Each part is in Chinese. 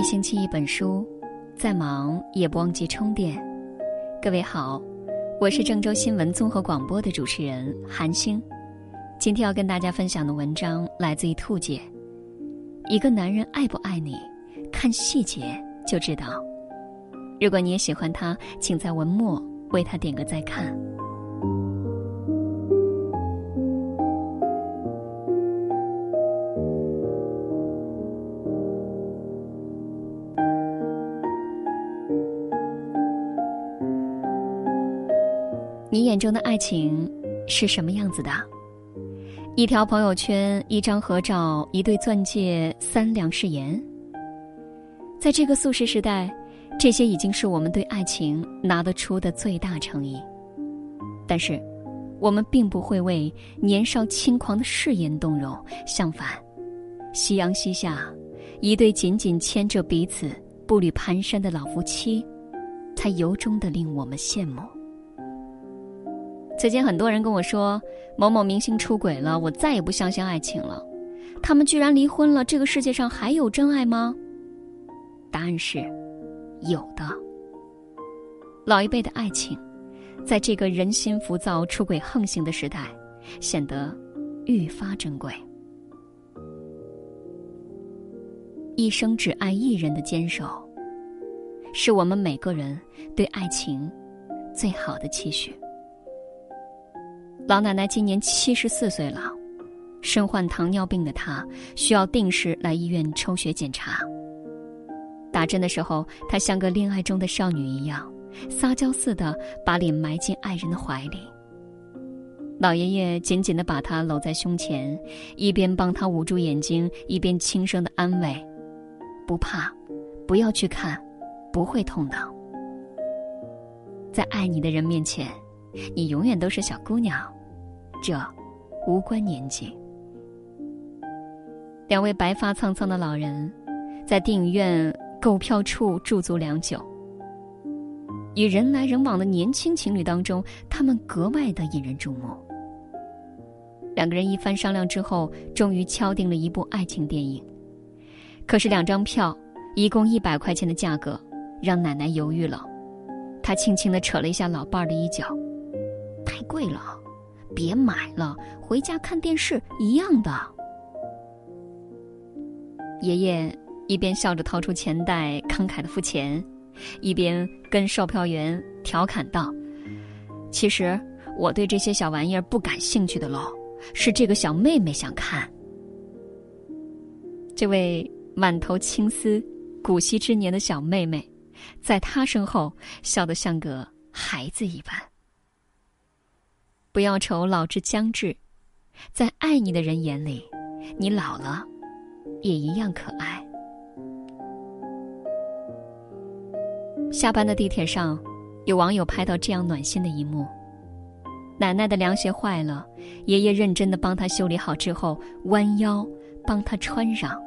一星期一本书，再忙也不忘记充电。各位好，我是郑州新闻综合广播的主持人韩星。今天要跟大家分享的文章来自于兔姐。一个男人爱不爱你，看细节就知道。如果你也喜欢他，请在文末为他点个再看。眼中的爱情是什么样子的？一条朋友圈，一张合照，一对钻戒，三两誓言。在这个速食时代，这些已经是我们对爱情拿得出的最大诚意。但是，我们并不会为年少轻狂的誓言动容。相反，夕阳西下，一对紧紧牵着彼此、步履蹒跚的老夫妻，才由衷的令我们羡慕。最近很多人跟我说，某某明星出轨了，我再也不相信爱情了。他们居然离婚了，这个世界上还有真爱吗？答案是，有的。老一辈的爱情，在这个人心浮躁、出轨横行的时代，显得愈发珍贵。一生只爱一人的坚守，是我们每个人对爱情最好的期许。老奶奶今年七十四岁了，身患糖尿病的她需要定时来医院抽血检查。打针的时候，她像个恋爱中的少女一样，撒娇似的把脸埋进爱人的怀里。老爷爷紧紧的把她搂在胸前，一边帮她捂住眼睛，一边轻声的安慰：“不怕，不要去看，不会痛的。在爱你的人面前，你永远都是小姑娘。”这无关年纪。两位白发苍苍的老人，在电影院购票处驻足良久。与人来人往的年轻情侣当中，他们格外的引人注目。两个人一番商量之后，终于敲定了一部爱情电影。可是两张票，一共一百块钱的价格，让奶奶犹豫了。她轻轻的扯了一下老伴儿的衣角：“太贵了。”别买了，回家看电视一样的。爷爷一边笑着掏出钱袋，慷慨的付钱，一边跟售票员调侃道：“其实我对这些小玩意儿不感兴趣的喽，是这个小妹妹想看。”这位满头青丝、古稀之年的小妹妹，在他身后笑得像个孩子一般。不要愁老之将至，在爱你的人眼里，你老了也一样可爱。下班的地铁上，有网友拍到这样暖心的一幕：奶奶的凉鞋坏了，爷爷认真的帮她修理好之后，弯腰帮她穿上。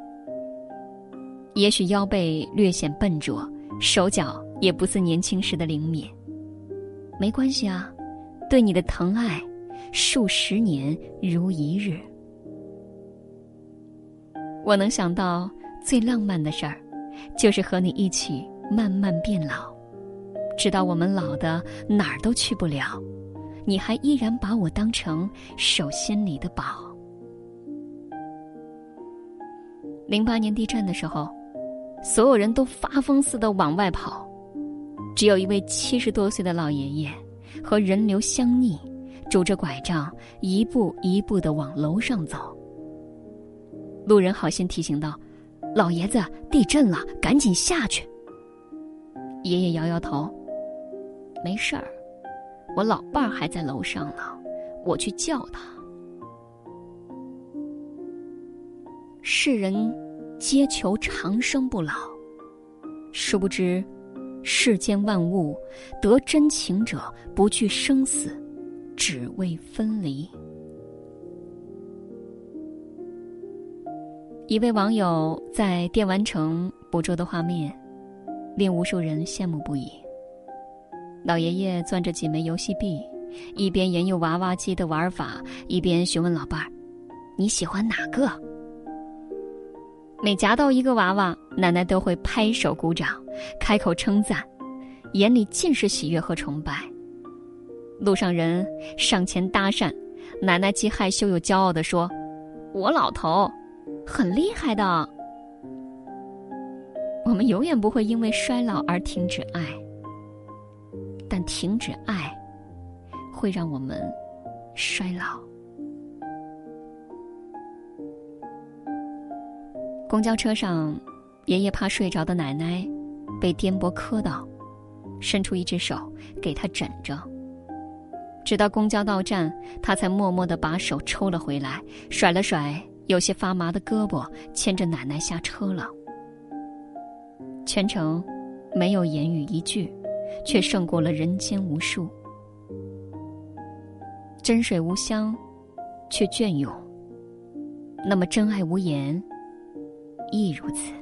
也许腰背略显笨拙，手脚也不似年轻时的灵敏，没关系啊。对你的疼爱，数十年如一日。我能想到最浪漫的事儿，就是和你一起慢慢变老，直到我们老的哪儿都去不了，你还依然把我当成手心里的宝。零八年地震的时候，所有人都发疯似的往外跑，只有一位七十多岁的老爷爷。和人流相逆，拄着拐杖，一步一步的往楼上走。路人好心提醒道：“老爷子，地震了，赶紧下去。”爷爷摇摇头：“没事儿，我老伴儿还在楼上呢，我去叫他。”世人皆求长生不老，殊不知。世间万物，得真情者不惧生死，只为分离。一位网友在电玩城捕捉的画面，令无数人羡慕不已。老爷爷攥着几枚游戏币，一边研究娃娃机的玩法，一边询问老伴儿：“你喜欢哪个？”每夹到一个娃娃，奶奶都会拍手鼓掌，开口称赞，眼里尽是喜悦和崇拜。路上人上前搭讪，奶奶既害羞又骄傲地说：“我老头很厉害的。”我们永远不会因为衰老而停止爱，但停止爱会让我们衰老。公交车上，爷爷怕睡着的奶奶被颠簸磕到，伸出一只手给他枕着。直到公交到站，他才默默的把手抽了回来，甩了甩有些发麻的胳膊，牵着奶奶下车了。全程没有言语一句，却胜过了人间无数。真水无香，却隽永。那么真爱无言，亦如此。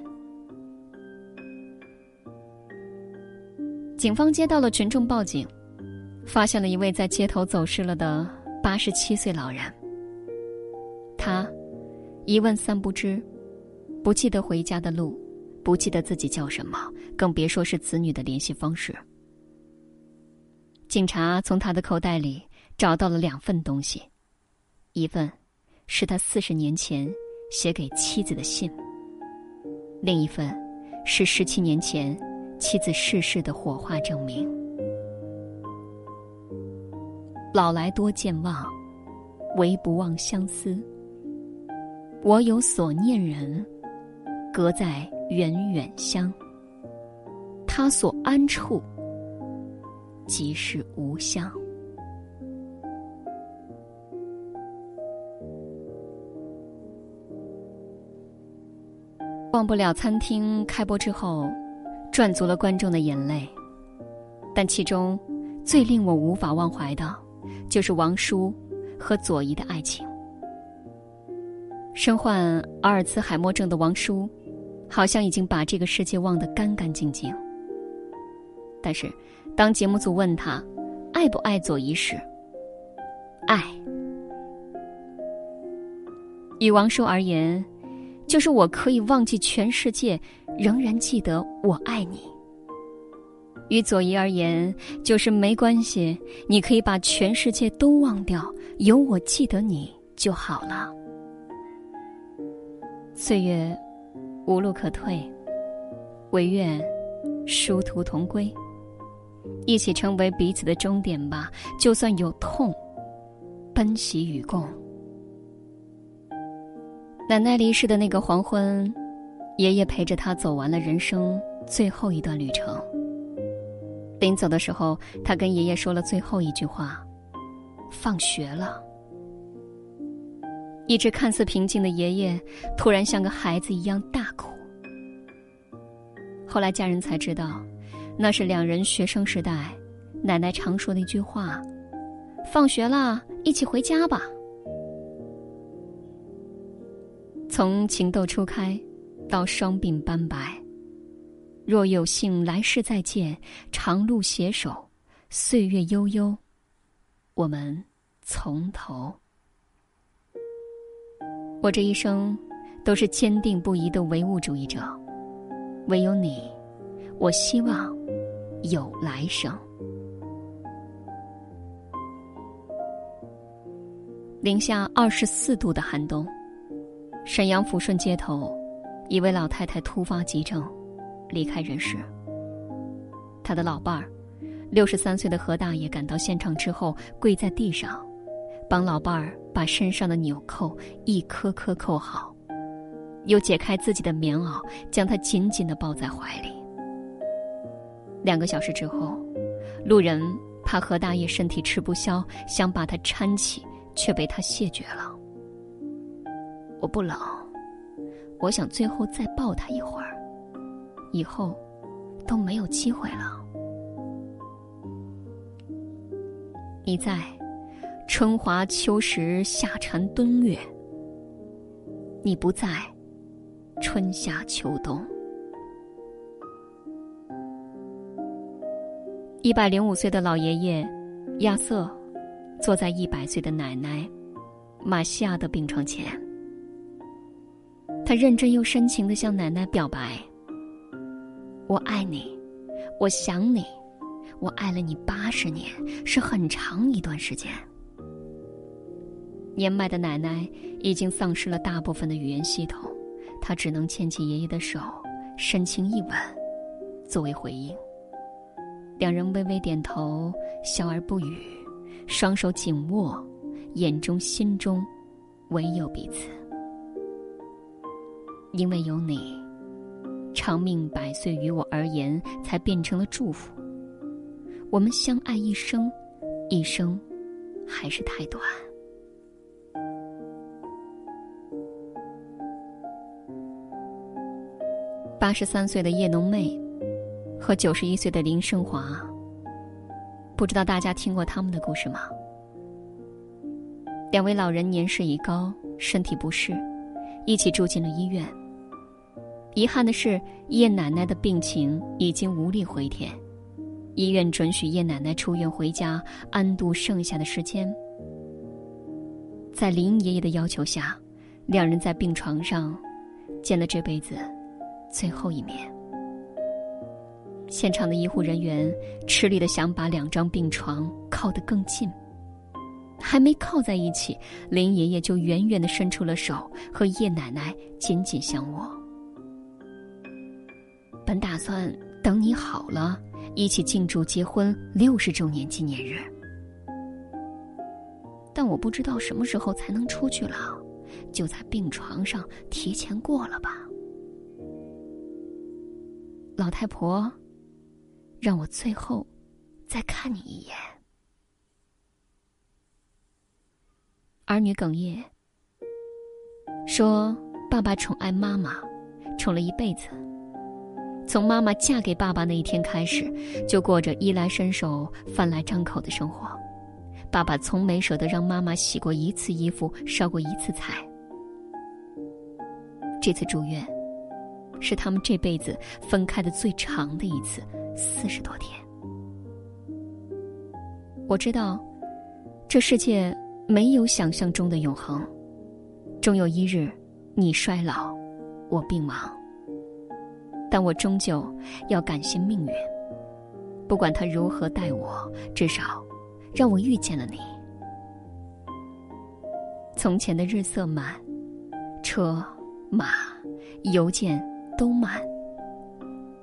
警方接到了群众报警，发现了一位在街头走失了的八十七岁老人。他一问三不知，不记得回家的路。不记得自己叫什么，更别说是子女的联系方式。警察从他的口袋里找到了两份东西，一份是他四十年前写给妻子的信，另一份是十七年前妻子逝世的火化证明。老来多健忘，唯不忘相思。我有所念人，隔在。远远乡，他所安处，即是无乡。忘不了餐厅开播之后，赚足了观众的眼泪。但其中最令我无法忘怀的，就是王叔和左仪的爱情。身患阿尔茨海默症的王叔。好像已经把这个世界忘得干干净净。但是，当节目组问他爱不爱左一时，爱。与王叔而言，就是我可以忘记全世界，仍然记得我爱你；与左一而言，就是没关系，你可以把全世界都忘掉，有我记得你就好了。岁月。无路可退，唯愿殊途同归，一起成为彼此的终点吧。就算有痛，奔袭与共。奶奶离世的那个黄昏，爷爷陪着他走完了人生最后一段旅程。临走的时候，他跟爷爷说了最后一句话：“放学了。”一直看似平静的爷爷，突然像个孩子一样大哭。后来家人才知道，那是两人学生时代奶奶常说的一句话：“放学了，一起回家吧。”从情窦初开，到双鬓斑白，若有幸来世再见，长路携手，岁月悠悠，我们从头。我这一生，都是坚定不移的唯物主义者。唯有你，我希望有来生。零下二十四度的寒冬，沈阳抚顺街头，一位老太太突发急症，离开人世。他的老伴儿，六十三岁的何大爷赶到现场之后，跪在地上。帮老伴儿把身上的纽扣一颗颗扣好，又解开自己的棉袄，将她紧紧的抱在怀里。两个小时之后，路人怕何大爷身体吃不消，想把他搀起，却被他谢绝了。我不冷，我想最后再抱他一会儿，以后都没有机会了。你在。春华秋实，夏蝉冬月。你不在，春夏秋冬。一百零五岁的老爷爷亚瑟，坐在一百岁的奶奶玛西亚的病床前。他认真又深情的向奶奶表白：“我爱你，我想你，我爱了你八十年，是很长一段时间。”年迈的奶奶已经丧失了大部分的语言系统，她只能牵起爷爷的手，深情一吻，作为回应。两人微微点头，笑而不语，双手紧握，眼中心中唯有彼此。因为有你，长命百岁于我而言才变成了祝福。我们相爱一生，一生还是太短。八十三岁的叶浓妹和九十一岁的林胜华，不知道大家听过他们的故事吗？两位老人年事已高，身体不适，一起住进了医院。遗憾的是，叶奶奶的病情已经无力回天，医院准许叶奶奶出院回家安度剩下的时间。在林爷爷的要求下，两人在病床上见了这辈子。最后一面，现场的医护人员吃力的想把两张病床靠得更近，还没靠在一起，林爷爷就远远的伸出了手，和叶奶奶紧紧相握。本打算等你好了，一起庆祝结婚六十周年纪念日，但我不知道什么时候才能出去了，就在病床上提前过了吧。老太婆，让我最后再看你一眼。儿女哽咽，说：“爸爸宠爱妈妈，宠了一辈子。从妈妈嫁给爸爸那一天开始，就过着衣来伸手、饭来张口的生活。爸爸从没舍得让妈妈洗过一次衣服、烧过一次菜。这次住院。”是他们这辈子分开的最长的一次，四十多天。我知道，这世界没有想象中的永恒，终有一日，你衰老，我病亡。但我终究要感谢命运，不管他如何待我，至少让我遇见了你。从前的日色满，车马邮件。都慢，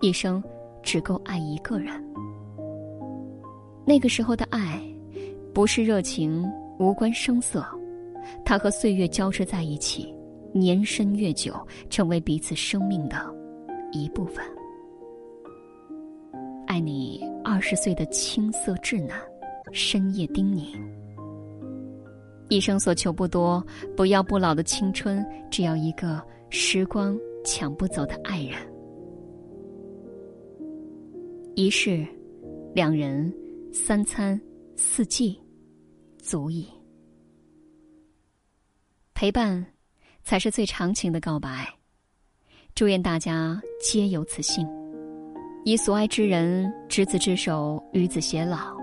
一生只够爱一个人。那个时候的爱，不是热情，无关声色，它和岁月交织在一起，年深月久，成为彼此生命的一部分。爱你二十岁的青涩稚嫩，深夜叮咛，一生所求不多，不要不老的青春，只要一个时光。抢不走的爱人，一世，两人，三餐，四季，足矣。陪伴，才是最长情的告白。祝愿大家皆有此幸，以所爱之人执子之手，与子偕老，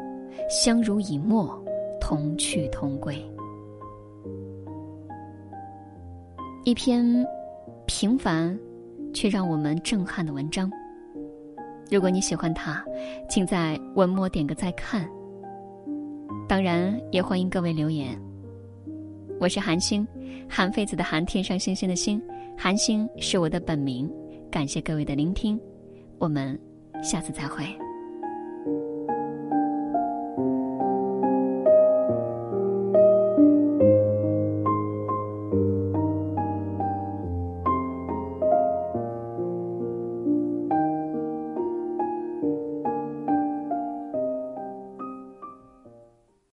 相濡以沫，同去同归。一篇。平凡，却让我们震撼的文章。如果你喜欢它，请在文末点个再看。当然，也欢迎各位留言。我是韩星，韩非子的韩，天上星星的星，韩星是我的本名。感谢各位的聆听，我们下次再会。